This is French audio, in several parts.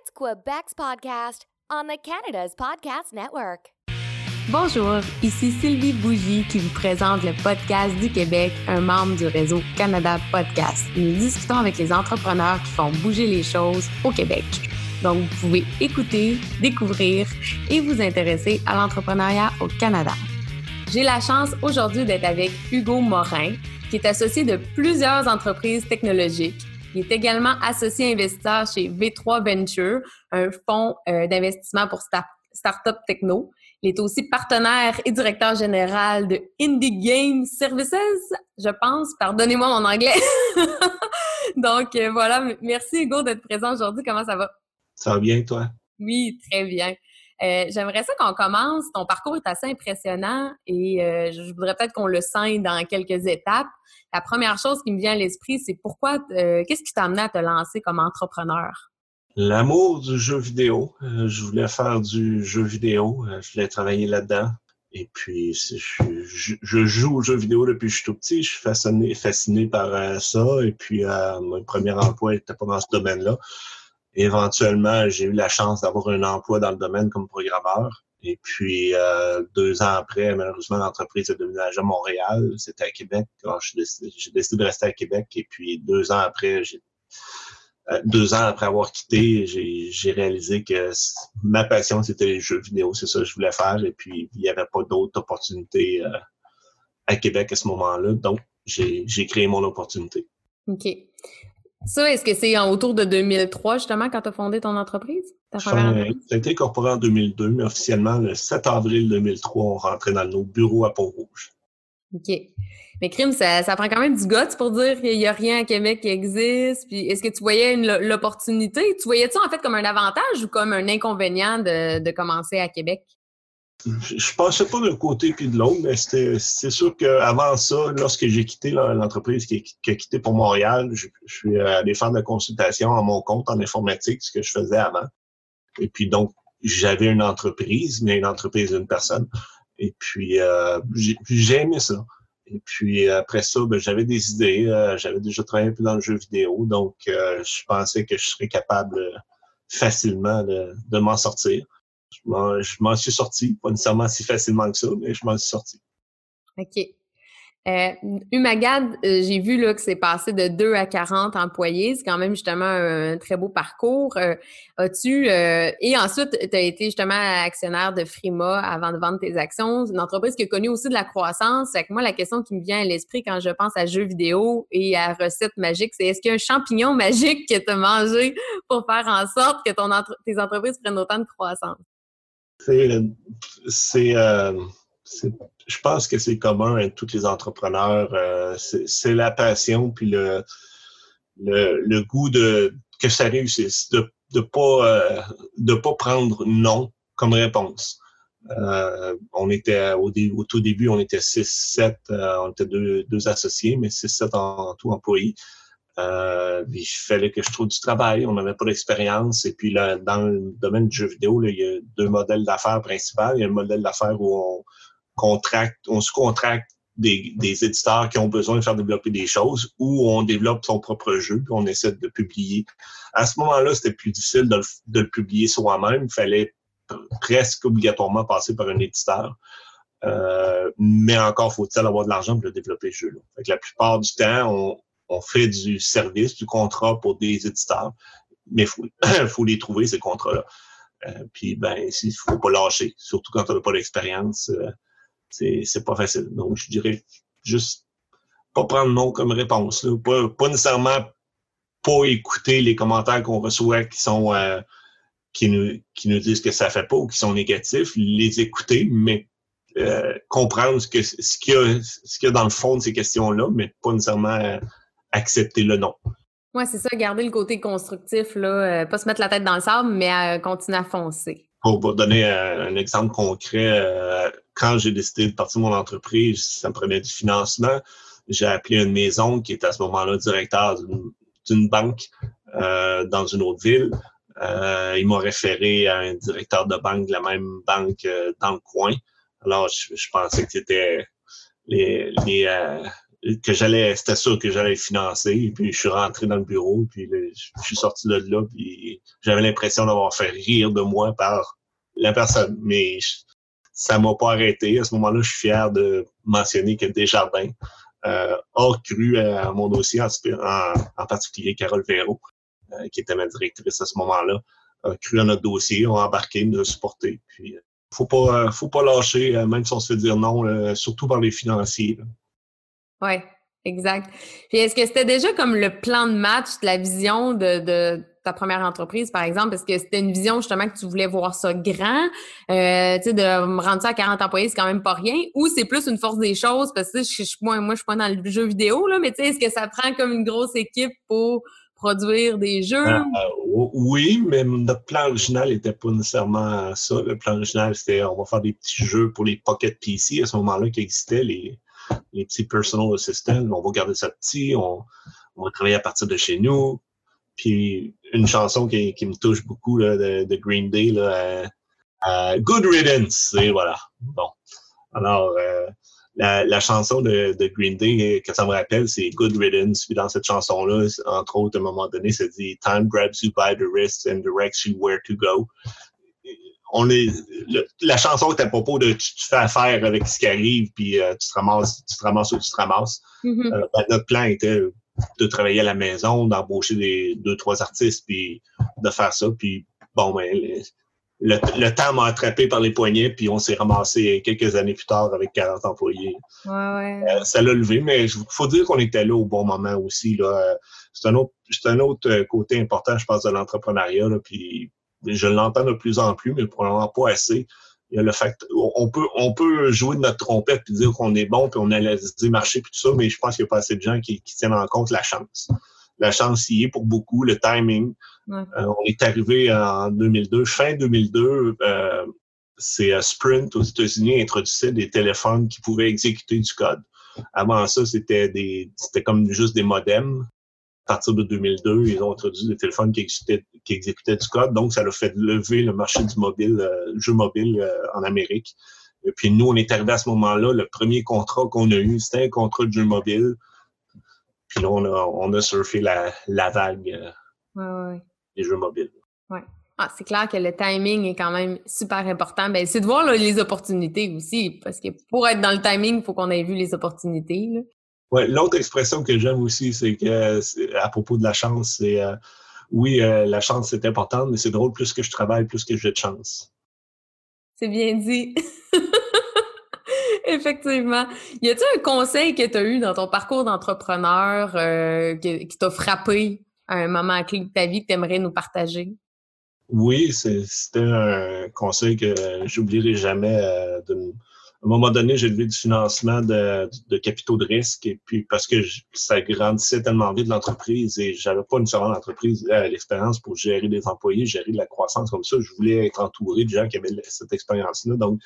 It's Quebec's podcast on the Canada's Podcast Network. Bonjour, ici Sylvie Bougie qui vous présente le podcast du Québec, un membre du réseau Canada Podcast. Nous discutons avec les entrepreneurs qui font bouger les choses au Québec. Donc, vous pouvez écouter, découvrir et vous intéresser à l'entrepreneuriat au Canada. J'ai la chance aujourd'hui d'être avec Hugo Morin, qui est associé de plusieurs entreprises technologiques il est également associé investisseur chez V3 Venture, un fonds euh, d'investissement pour start-up techno. Il est aussi partenaire et directeur général de Indie Game Services, je pense. Pardonnez-moi mon anglais. Donc euh, voilà, merci Hugo d'être présent aujourd'hui. Comment ça va? Ça va bien, toi? Oui, très bien. Euh, j'aimerais ça qu'on commence. Ton parcours est assez impressionnant et je voudrais peut-être qu'on le scinde dans quelques étapes la première chose qui me vient à l'esprit, c'est pourquoi, euh, qu'est-ce qui t'a amené à te lancer comme entrepreneur? L'amour du jeu vidéo. Euh, je voulais faire du jeu vidéo. Euh, je voulais travailler là-dedans. Et puis, je, joue au jeu vidéo depuis que je suis tout petit. Je suis fasciné, par ça. Et puis, mon premier emploi était pas dans ce domaine-là. Éventuellement, j'ai eu la chance d'avoir un emploi dans le domaine comme programmeur. Et puis, euh, deux ans après, malheureusement, l'entreprise a déménagé à Montréal. C'était à Québec. J'ai décidé, de rester à Québec. Et puis, deux ans après, euh, deux ans après avoir quitté, j'ai, réalisé que ma passion, c'était les jeux vidéo. C'est ça que je voulais faire. Et puis, il n'y avait pas d'autres opportunités euh, à Québec à ce moment-là. Donc, j'ai créé mon opportunité. OK. Ça, est-ce que c'est autour de 2003, justement, quand tu as fondé ton entreprise? Ça a été incorporé en 2002, mais officiellement, le 7 avril 2003, on rentrait dans nos bureaux à Pont-Rouge. OK. Mais crime, ça, ça, prend quand même du guts pour dire qu'il n'y a rien à Québec qui existe. Puis est-ce que tu voyais l'opportunité? Tu voyais ça en fait comme un avantage ou comme un inconvénient de, de commencer à Québec? Je pensais pas d'un côté puis de l'autre, mais c'est sûr qu'avant ça, lorsque j'ai quitté l'entreprise qui, a quitté pour Montréal, je, suis allé faire de la consultation à mon compte en informatique, ce que je faisais avant. Et puis donc, j'avais une entreprise, mais une entreprise d'une personne. Et puis, euh, j'ai aimé ça. Et puis après ça, ben, j'avais des idées. Euh, j'avais déjà travaillé un peu dans le jeu vidéo, donc euh, je pensais que je serais capable facilement de, de m'en sortir. Je m'en suis sorti, pas nécessairement si facilement que ça, mais je m'en suis sorti. OK. Euh, euh, j'ai vu là, que c'est passé de 2 à 40 employés. C'est quand même justement un très beau parcours. Euh, as-tu euh, et ensuite, tu as été justement actionnaire de Frima avant de vendre tes actions. Une entreprise qui a connu aussi de la croissance. Avec moi, la question qui me vient à l'esprit quand je pense à jeux vidéo et à recettes magiques, c'est est-ce qu'il y a un champignon magique que tu as mangé pour faire en sorte que ton tes entreprises prennent autant de croissance? C'est, euh, je pense que c'est commun à tous les entrepreneurs. Euh, c'est la passion puis le, goût de que ça réussisse, de de pas euh, pas prendre non comme réponse. on était au, au, tout début, on était 6-7, on était deux, deux associés, mais 6-7 en, tout employés. Euh, il fallait que je trouve du travail. On n'avait pas d'expérience. Et puis là, dans le domaine du jeu vidéo, il y a deux modèles d'affaires principaux. Il y a un modèle d'affaires où on contracte, on se contracte des, éditeurs qui ont besoin de faire développer des choses ou on développe son propre jeu puis on essaie de publier. À ce moment-là, c'était plus difficile de le, le publier soi-même. Il fallait presque obligatoirement passer par un éditeur. Euh, mais encore faut-il avoir de l'argent pour le développer ce jeu-là. La plupart du temps, on, on fait du service, du contrat pour des éditeurs, mais il faut, faut les trouver, ces contrats-là. Euh, puis, ben, il faut pas lâcher, surtout quand on n'a pas d'expérience, euh, c'est pas facile. Donc, je dirais juste pas prendre non comme réponse. Pas, pas, nécessairement pas écouter les commentaires qu'on reçoit qui sont euh, qui, nous, qui nous disent que ça fait pas ou qui sont négatifs, les écouter, mais euh, comprendre ce que ce qu'il y, ce qu'il y a dans le fond de ces questions-là, mais pas nécessairement accepter le non. Oui, c'est ça, garder le côté constructif, là, euh, pas se mettre la tête dans le sable, mais euh, continuer à foncer. Pour vous donner un, exemple concret, euh, quand j'ai décidé de partir de mon entreprise, ça me prenait du financement. J'ai appelé une maison qui était à ce moment-là directeur d'une banque dans une autre ville. il m'a référé à un directeur de banque de la même banque dans le coin. Alors, je, pensais que c'était les, les que j'allais, c'était sûr que j'allais financer. Puis je suis rentré dans le bureau, puis je suis sorti de là, puis j'avais l'impression d'avoir fait rire de moi par la personne. Mais ça m'a pas arrêté. À ce moment-là, je suis fier de mentionner que Desjardins euh, a cru à mon dossier, en, particulier Carole Véro, euh, qui était ma directrice à ce moment-là, a cru à notre dossier, ont embarqué, nous a supporté. Puis, euh, faut pas, faut pas lâcher, même si on se fait dire non, surtout par les financiers. Oui, exact. Puis est-ce que c'était déjà comme le plan de match, la vision de, ta première entreprise, par exemple? Est-ce que c'était une vision justement que tu voulais voir ça grand? Euh, tu sais, de me rendre ça à 40 employés, c'est quand même pas rien? Ou c'est plus une force des choses? Parce que je, moi, moi, je suis pas dans le jeu vidéo, là, mais tu sais, est-ce que ça prend comme une grosse équipe pour produire des jeux? Euh, oui, mais notre plan original n'était pas nécessairement ça. Le plan original, c'était on va faire des petits jeux pour les Pocket PC à ce moment-là qui existaient, les, les petits personal assistants. On va garder ça petit, on, va travailler à partir de chez nous. Puis une chanson qui, me touche beaucoup de, Green Day, Good Riddance, et voilà. Bon. Alors, euh, la, chanson de, Green Day que ça me rappelle, c'est Good Riddance. Puis dans cette chanson-là, entre autres, à un moment donné, ça dit Time grabs you by the wrist and directs you where to go on est la chanson est à propos de tu, fais affaire avec ce qui arrive puis euh, tu te ramasses tu te ramasses ou tu te ramasses mm-hmm. euh, ben, notre plan était de travailler à la maison d'embaucher des deux trois artistes puis de faire ça puis bon ben le, temps m'a attrapé par les poignets puis on s'est ramassé quelques années plus tard avec 40 employés ouais, ouais. Euh, ça l'a levé mais il faut dire qu'on était là au bon moment aussi là c'est un autre c'est un autre côté important je pense de l'entrepreneuriat puis je l'entends de plus en plus, mais probablement pas assez. Il y a le fait on peut, on peut jouer de notre trompette et dire qu'on est bon, puis on a laissé marcher, puis tout ça, mais je pense qu'il n'y a pas assez de gens qui, tiennent en compte la chance. La chance y est pour beaucoup, le timing. Euh, on est arrivé en 2002, fin 2002, euh, c'est euh, Sprint aux États-Unis introduisait des téléphones qui pouvaient exécuter du code. Avant ça, c'était des, c'était comme juste des modems à partir de 2002, ils ont introduit des téléphones qui, qui exécutaient du code. Donc, ça a fait lever le marché du mobile, euh, jeu mobile euh, en Amérique. Et puis, nous, on est arrivé à ce moment-là. Le premier contrat qu'on a eu, c'était un contrat de jeu mobile. Puis là, on a, on a surfé la, la vague euh, des jeux mobiles. Ouais. Ah, c'est clair que le timing est quand même super important. Ben, c'est de voir les opportunités aussi, parce que pour être dans le timing, il faut qu'on ait vu les opportunités. Là. Ouais, l'autre expression que j'aime aussi, c'est que à propos de la chance, c'est euh, oui, euh, la chance c'est important, mais c'est drôle, plus que je travaille, plus que j'ai de chance. C'est bien dit. Effectivement. Y a-t-il un conseil que tu as eu dans ton parcours d'entrepreneur euh, qui, t'a frappé à un moment clé de ta vie que tu aimerais nous partager? Oui, c'était un conseil que j'oublierai jamais de, à un moment donné, j'ai levé du financement de, de, capitaux de risque et puis parce que ça grandissait tellement vite l'entreprise et j'avais pas une seconde entreprise à l'expérience pour gérer des employés, gérer de la croissance comme ça. Je voulais être entouré de gens qui avaient cette expérience-là. Donc,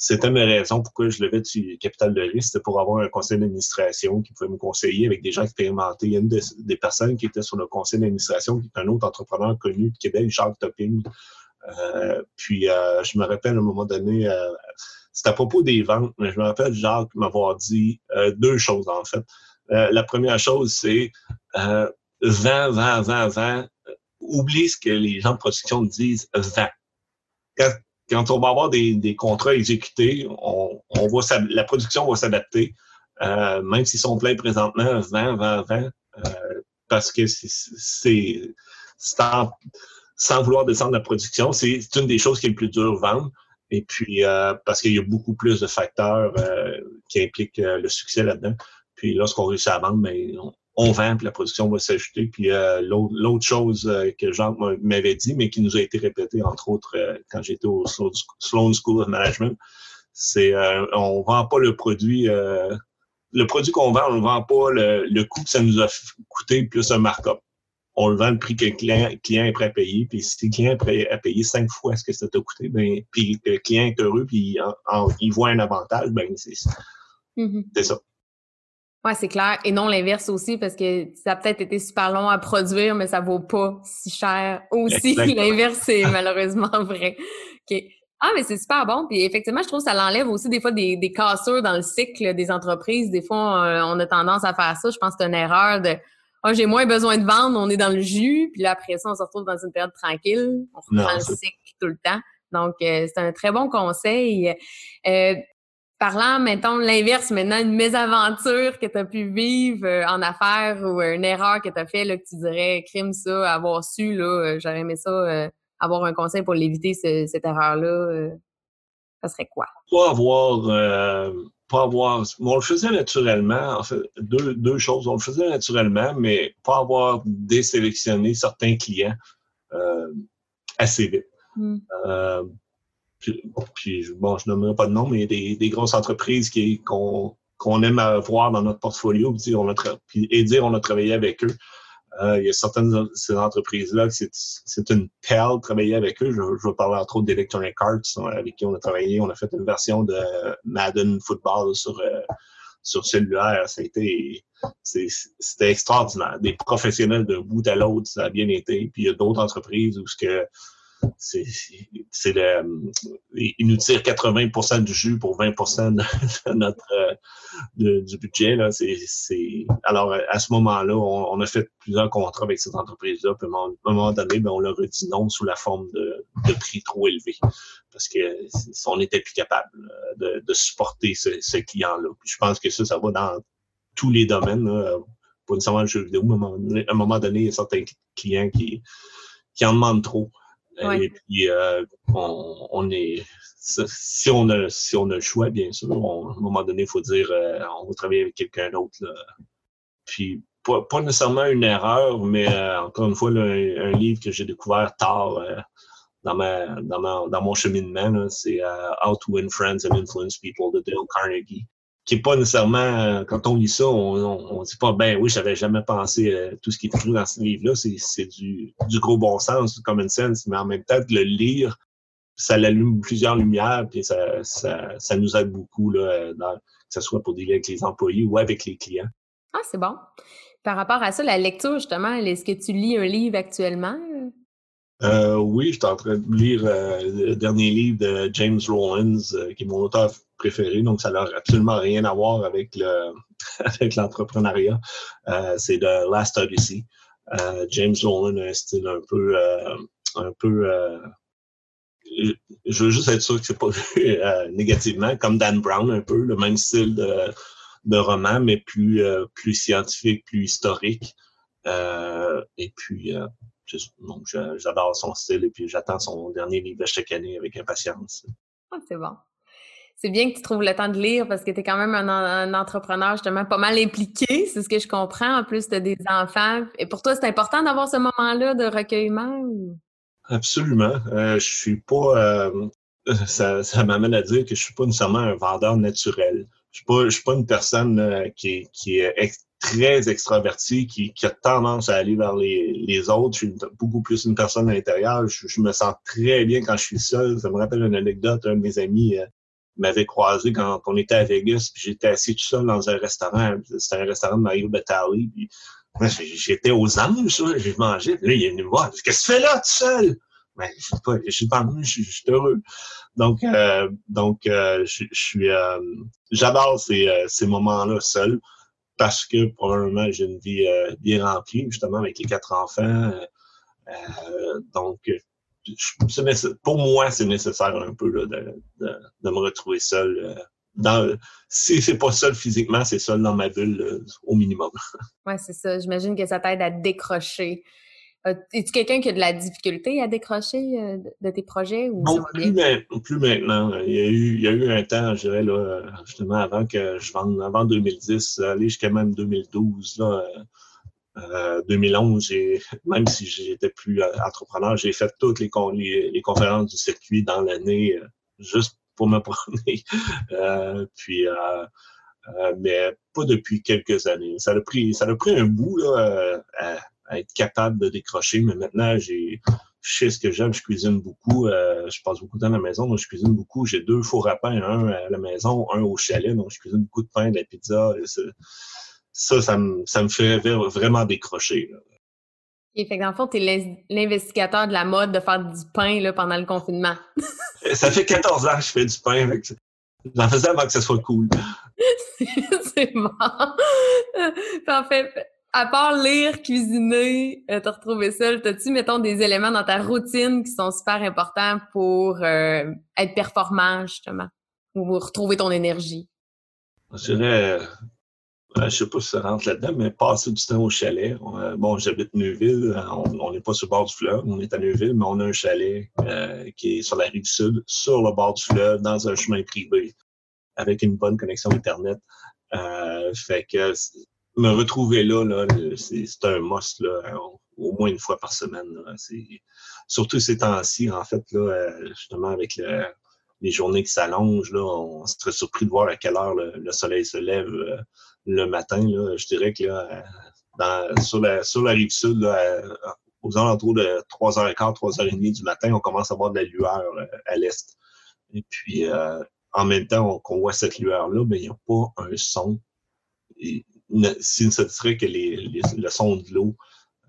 c'était mes raisons pourquoi je levais du capital de risque. C'était pour avoir un conseil d'administration qui pouvait me conseiller avec des gens expérimentés. Il y a une des, personnes qui était sur le conseil d'administration, qui est un autre entrepreneur connu de Québec, Jacques Topping. Euh, puis, euh, je me rappelle à un moment donné, euh, c'est à propos des ventes, mais je me rappelle Jacques m'avoir dit euh, deux choses, en fait. Euh, la première chose, c'est euh, vent, vent, vent, vent. Oublie ce que les gens de production disent, vent. Quand, on va avoir des, contrats exécutés, on, la production va s'adapter, même s'ils sont pleins présentement, vent, vent, vent, parce que c'est sans vouloir descendre la production, c'est une des choses qui est le plus dur à vendre. Et puis, euh, parce qu'il y a beaucoup plus de facteurs euh, qui impliquent euh, le succès là-dedans. Puis, lorsqu'on réussit à vendre, mais ben, on, vend, puis la production va s'ajouter. Puis, l'autre chose que Jean m'avait dit, mais qui nous a été répété, entre autres, quand j'étais au Sloan School of Management, c'est on vend pas le produit le produit qu'on vend, on ne vend pas le, le coût que ça nous a coûté plus un markup on le vend le prix que le client, est prêt à payer. Puis si le client est prêt à payer cinq fois ce que ça t'a coûté, ben, puis le client est heureux, puis il voit un avantage, ben c'est mm-hmm. C'est ça. Oui, c'est clair. Et non l'inverse aussi, parce que ça a peut-être été super long à produire, mais ça vaut pas si cher aussi. L'inverse, c'est malheureusement vrai. OK. Ah, mais c'est super bon. Puis effectivement, je trouve que ça l'enlève aussi des fois des, des cassures dans le cycle des entreprises. Des fois, on, a tendance à faire ça. Je pense que c'est une erreur de Ah, j'ai moins besoin de vendre, on est dans le jus. Puis là, après ça, on se retrouve dans une période tranquille. On reprend le cycle tout le temps. Donc, euh, c'est un très bon conseil. Euh, parlant, mettons, l'inverse, maintenant, une mésaventure que tu as pu vivre euh, en affaires ou une erreur que tu as fait, là, que tu dirais, crime ça, avoir su, là, j'aurais aimé ça avoir un conseil pour l'éviter, cette erreur-là, euh, ça serait quoi? Pas avoir, euh, pas avoir, on le faisait naturellement, en fait, deux, deux choses. On le faisait naturellement, mais pas avoir désélectionné certains clients euh, assez vite. Hmm. puis, bon, je nommerai pas de nom, mais il y a des, grosses entreprises qui, qu'on, qu'on aime avoir dans notre portfolio, puis, on a et dire on a travaillé avec eux. Euh, il y a certaines de ces entreprises-là c'est une perle travailler avec eux. Je, je vais parler entre autres d'Electronic Arts, hein, avec qui on a travaillé. On a fait une version de Madden Football sur, euh, sur cellulaire. Ça a été, c'était extraordinaire. Des professionnels d'un bout à l'autre, ça a bien été. Puis il y a d'autres entreprises où ce que c'est c'est il nous tire 80% du jus pour 20% de, notre euh, du budget là. C'est alors à ce moment-là on, a fait plusieurs contrats avec cette entreprise là puis à un moment donné ben, on leur a dit non sous la forme de, de prix trop élevé parce que on n'était plus capable de, de supporter ce, client là je pense que ça ça va dans tous les domaines là, pas nécessairement le jeu vidéo mais à un moment donné il y a certains clients qui qui en demandent trop et puis, euh, on, on, est, si on a, si on a le choix, bien sûr, à un moment donné, il faut dire, euh, on va travailler avec quelqu'un d'autre. Puis, pas, pas, nécessairement une erreur, mais euh, encore une fois, un, livre que j'ai découvert tard dans, ma, dans, ma, dans mon cheminement, c'est How to Win Friends and Influence People de Dale Carnegie qui est pas nécessairement, euh, quand on lit ça, on, on, dit pas, ben oui, j'avais jamais pensé à tout ce qui est écrit dans ce livre-là. C'est du, du gros bon sens, du common sense, mais en même temps, de le lire, ça l'allume plusieurs lumières, puis ça, ça, ça nous aide beaucoup, là, dans, que ce soit pour dealer avec les employés ou avec les clients. Ah, c'est bon. Par rapport à ça, la lecture, justement, est-ce que tu lis un livre actuellement? Euh, oui, je suis en train de lire euh, le dernier livre de James Rollins, euh, qui est mon auteur préféré, donc ça n'a absolument rien à voir avec le avec l'entrepreneuriat. Euh, c'est The Last Odyssey. James Rollins a un style un peu un peu je veux juste être sûr que c'est pas vu négativement, comme Dan Brown un peu, le même style de, de roman, mais plus plus scientifique, plus historique. et puis donc, j'adore son style et puis j'attends son dernier livre chaque année avec impatience. Ah, c'est bon. C'est bien que tu trouves le temps de lire parce que tu es quand même un, entrepreneur justement pas mal impliqué, c'est ce que je comprends. En plus, tu as des enfants. Et pour toi, c'est important d'avoir ce moment-là de recueillement? Absolument. Euh, je suis pas. Euh, ça, ça m'amène à dire que je suis pas nécessairement un vendeur naturel. Je suis pas, je suis pas une personne euh, qui, qui est très extraverti, qui, qui, a tendance à aller vers les, les autres. Je suis beaucoup plus une personne à l'intérieur. Je, me sens très bien quand je suis seul. Ça me rappelle une anecdote. Un de mes amis euh, m'avait croisé quand on était à Vegas, puis j'étais assis tout seul dans un restaurant. C'était un restaurant de Mario Batali. J'étais aux anges, j'ai mangé. Puis là, il est venu me voir. Qu'est-ce que tu fais là, tout seul? Ben, je sais pas, je suis pas je, je, suis heureux. Donc, euh, donc, euh, je, je, suis, euh, j'adore ces, ces moments-là seul parce que probablement j'ai une vie euh, bien remplie, justement, avec les quatre enfants. Euh, euh, donc, pour moi, c'est nécessaire un peu là, de, de, de, me retrouver seul. dans, si c'est pas seul physiquement, c'est seul dans ma bulle au minimum. Oui, c'est ça. J'imagine que ça t'aide à décrocher euh, es-tu quelqu'un qui a de la difficulté à décrocher euh, de tes projets ou non, plus, maintenant. Il y, a eu, il y a eu un temps, je dirais, là, justement, avant que je vende, avant 2010, aller jusqu'à même 2012, là, 2011, euh, même si j'étais plus entrepreneur, j'ai fait toutes les, les, conférences du circuit dans l'année juste pour me promener. puis, mais pas depuis quelques années. Ça a pris, ça a pris un bout là, à être capable de décrocher. Mais maintenant, j'ai, je sais ce que j'aime, je cuisine beaucoup. Euh, je passe beaucoup de temps à la maison, donc je cuisine beaucoup. J'ai deux fours à pain, un à la maison, un au chalet, donc je cuisine beaucoup de pain, de la pizza. ça, ça me, ça me fait vraiment décrocher. Et fait que dans le fond, tu es l'investigateur de la mode de faire du pain là, pendant le confinement. ça fait 14 ans que je fais du pain. J'en faisais avant que ce soit cool. c'est bon. en fait, à part lire, cuisiner, euh, te retrouver seul, as-tu, mettons, des éléments dans ta routine qui sont super importants pour euh, être performant, justement, ou retrouver ton énergie? Je dirais, je ne sais pas si ça rentre là-dedans, mais passer du temps au chalet. Euh, bon, j'habite Neuville, on n'est pas sur le bord du fleuve, on est à Neuville, mais on a un chalet qui est sur la rive sud, sur le bord du fleuve, dans un chemin privé, avec une bonne connexion Internet. fait que me retrouver là, là c'est un must, là, au moins une fois par semaine. surtout ces temps-ci, en fait, là, euh, justement, avec les journées qui s'allongent, là, on serait surpris de voir à quelle heure le, soleil se lève euh, le matin. Là. Je dirais que là, dans, sur, la, sur la rive sud, là, aux alentours de 3h15, 3h30 du matin, on commence à voir de la lueur euh, à l'est. Et puis, en même temps qu'on voit cette lueur-là, ben, il n'y a pas un son si ne serait que les, le son de l'eau,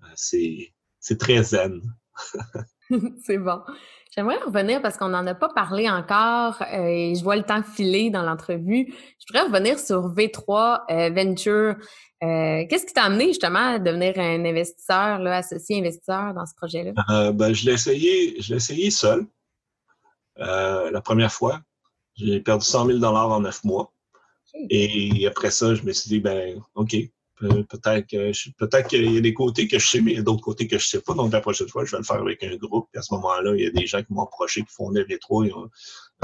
euh, c'est très zen. c'est bon. J'aimerais revenir parce qu'on n'en a pas parlé encore euh, et je vois le temps filer dans l'entrevue. Je voudrais revenir sur V3 euh, Venture. Qu'est-ce qui t'a amené justement à devenir un investisseur, là, associé investisseur dans ce projet-là? ben, je l'ai essayé, je l'ai essayé seul la première fois. J'ai perdu 100 000 en neuf mois. Et après ça, je me suis dit, ben, OK, peut-être peut-être qu'il y a des côtés que je sais, mais il y a d'autres côtés que je sais pas. Donc, la prochaine fois, je vais le faire avec un groupe. Et à ce moment-là, il y a des gens qui m'ont approché, qui font des trois, et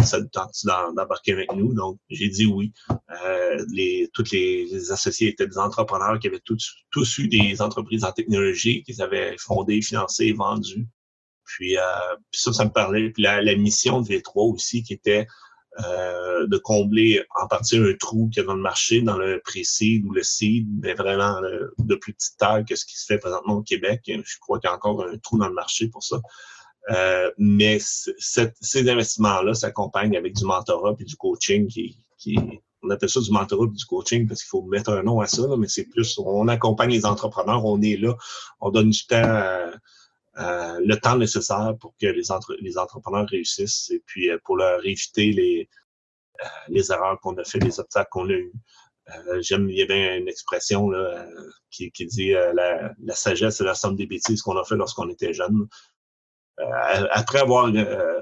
ça te tente d'embarquer avec nous. Donc, j'ai dit oui. Euh, les, tous les, associés étaient des entrepreneurs qui avaient tous, tous eu des entreprises en technologie, qu'ils avaient fondées, financées, vendues. Puis, euh, puis ça, ça me parlait. Puis la, la mission de V3 aussi, qui était euh, de combler en partie un trou qu'il y a dans le marché, dans le pré-seed ou le seed, mais vraiment de plus petite taille que ce qui se fait présentement au Québec. Je crois qu'il y a encore un trou dans le marché pour ça. Euh, mais ces investissements-là s'accompagnent avec du mentorat et du coaching qui, qui, on appelle ça du mentorat et du coaching parce qu'il faut mettre un nom à ça, mais c'est plus, on accompagne les entrepreneurs, on est là, on donne du temps à, euh, le temps nécessaire pour que les, les entrepreneurs réussissent et puis euh, pour leur éviter les, euh, les erreurs qu'on a fait, les obstacles qu'on a eus. J'aime, il y avait une expression là, qui, qui, dit la, la, sagesse, c'est la somme des bêtises qu'on a fait lorsqu'on était jeune. après avoir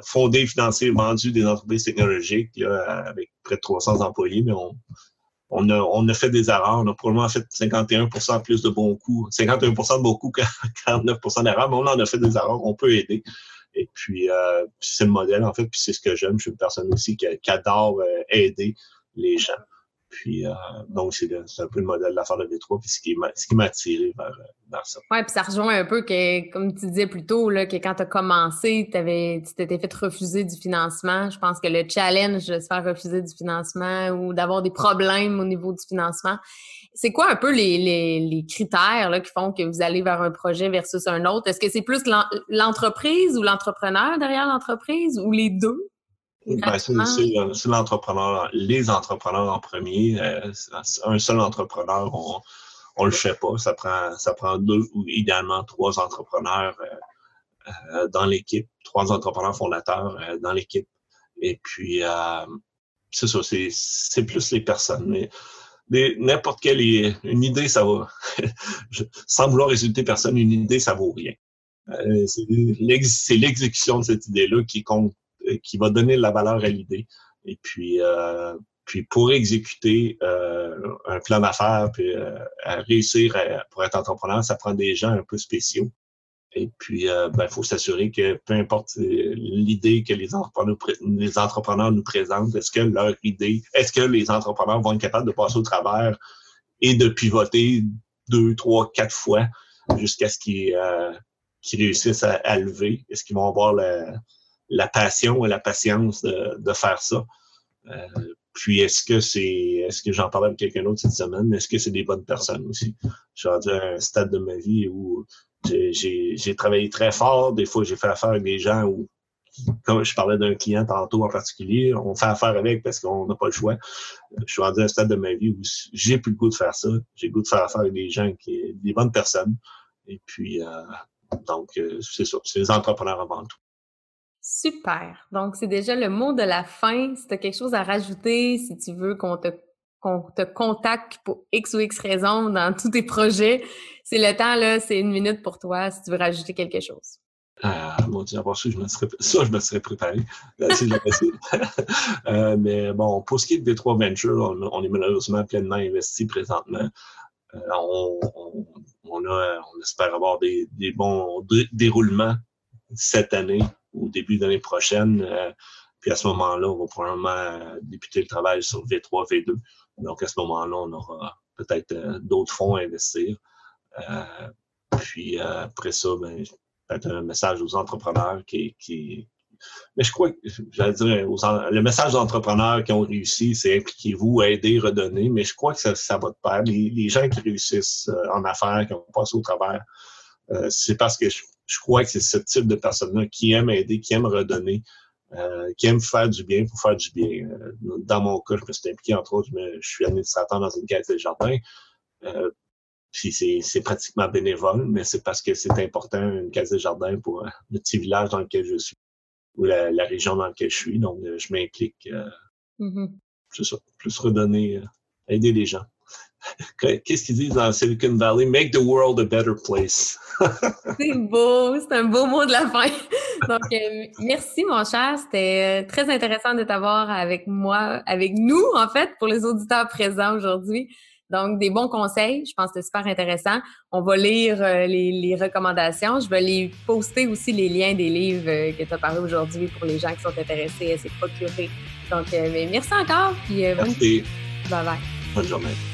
fondé, financé, vendu des entreprises technologiques là, avec près de 300 employés, mais on, on a, on a fait des erreurs. On a probablement fait 51% plus de bons coups, 51% de bons coups, 49% d'erreurs, mais on en a fait des erreurs. On peut aider. Et puis, euh, c'est le modèle, en fait, puis c'est ce que j'aime. Je suis une personne aussi qui, adore euh, aider les gens. Puis, euh, donc, c'est un peu le modèle de l'affaire de V3, puis ce qui m'a attiré vers, vers ça. Oui, puis ça rejoint un peu que, comme tu disais plus tôt, là, que quand tu as commencé, avais, tu t'étais fait refuser du financement. Je pense que le challenge de se faire refuser du financement ou d'avoir des problèmes au niveau du financement, c'est quoi un peu les, les, les critères là, qui font que vous allez vers un projet versus un autre? Est-ce que c'est plus l'entreprise ou l'entrepreneur derrière l'entreprise ou les deux? Ben, c'est l'entrepreneur, les entrepreneurs en premier. Euh, un seul entrepreneur, on on le fait pas. Ça prend, ça prend deux ou idéalement trois entrepreneurs euh, euh, dans l'équipe, trois entrepreneurs fondateurs dans l'équipe. Et puis, c'est ça, c'est plus les personnes. Mais n'importe quelle une idée, ça va. sans vouloir résulter personne, une idée, ça vaut rien. c'est l'exécution de cette idée-là qui compte euh, qui va donner la valeur à l'idée. Et puis, euh, puis pour exécuter euh, un plan d'affaires, puis réussir pour être entrepreneur, ça prend des gens un peu spéciaux. Et puis, il ben, faut s'assurer que peu importe l'idée que les entrepreneurs, les entrepreneurs nous présentent, est-ce que leur idée, est-ce que les entrepreneurs vont être capables de passer au travers et de pivoter deux, trois, quatre fois jusqu'à ce qu'ils réussissent à, à lever? Est-ce qu'ils vont avoir la, la passion et la patience de, faire ça. Euh, puis est-ce que c'est est-ce que j'en parlais avec quelqu'un d'autre cette semaine, est-ce que c'est des bonnes personnes aussi? Je suis rendu à un stade de ma vie où j'ai travaillé très fort. Des fois, j'ai fait affaire avec des gens où, comme je parlais d'un client tantôt en particulier, on fait affaire avec parce qu'on n'a pas le choix. Je suis rendu à un stade de ma vie où j'ai plus le goût de faire ça. J'ai le goût de faire affaire avec des gens qui, des bonnes personnes. Et puis, euh, donc, c'est ça, c'est les entrepreneurs avant tout. Super. Donc, c'est déjà le mot de la fin. Si tu as quelque chose à rajouter, si tu veux qu'on te, contacte pour X ou X raison dans tous tes projets, c'est le temps, là, c'est une minute pour toi si tu veux rajouter quelque chose. Ah, mon Dieu, ça, je me serais, ça, je me serais préparé. Euh, euh, mais bon, pour ce qui est de D3 Venture, on, est malheureusement pleinement investi présentement. Euh, on, on, a, on espère avoir des bons déroulements cette année au début de l'année prochaine. Euh, puis à ce moment-là, on va probablement euh, débuter le travail sur V3, V2. Donc à ce moment-là, on aura peut-être euh, d'autres fonds à investir. puis après ça, ben, peut-être un message aux entrepreneurs qui, qui mais je crois que, j'allais dire, le message aux entrepreneurs qui ont réussi, c'est impliquez-vous, aidez, redonnez, mais je crois que ça, ça va de pair. Les, les, gens qui réussissent en affaires, qui ont passé au travers, c'est parce que je, je crois que c'est ce type de personnes-là qui aiment aider, qui aiment redonner, euh, qui aiment faire du bien pour faire du bien. Euh, dans mon cas, je me suis impliqué, entre autres, je, je suis administrateur dans une caisse de jardin. Euh, puis c'est pratiquement bénévole, mais c'est parce que c'est important, une caisse de jardin pour le petit village dans lequel je suis ou la, région dans laquelle je suis. Donc, je m'implique. Mm-hmm. C'est ça, plus redonner, aider les gens. Qu'est-ce qu'ils disent dans Silicon Valley? Make the world a better place. c'est beau, c'est un beau mot de la fin. Donc, euh, merci, mon cher. C'était euh, très intéressant de t'avoir avec moi, avec nous, en fait, pour les auditeurs présents aujourd'hui. Donc, des bons conseils. Je pense que c'est super intéressant. On va lire euh, les, recommandations. Je vais les poster aussi les liens des livres que tu as parlé aujourd'hui pour les gens qui sont intéressés à s'y procurer. Donc, merci encore. Puis, merci. Bye bye. Bonne journée.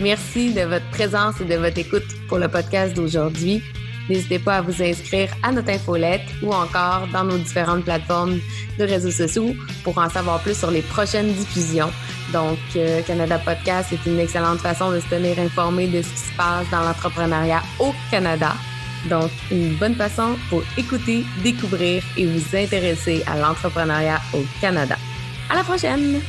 Merci de votre présence et de votre écoute pour le podcast d'aujourd'hui. N'hésitez pas à vous inscrire à notre infolette ou encore dans nos différentes plateformes de réseaux sociaux pour en savoir plus sur les prochaines diffusions. Donc, euh, Canada Podcast est une excellente façon de se tenir informé de ce qui se passe dans l'entrepreneuriat au Canada. Donc, une bonne façon pour écouter, découvrir et vous intéresser à l'entrepreneuriat au Canada. À la prochaine!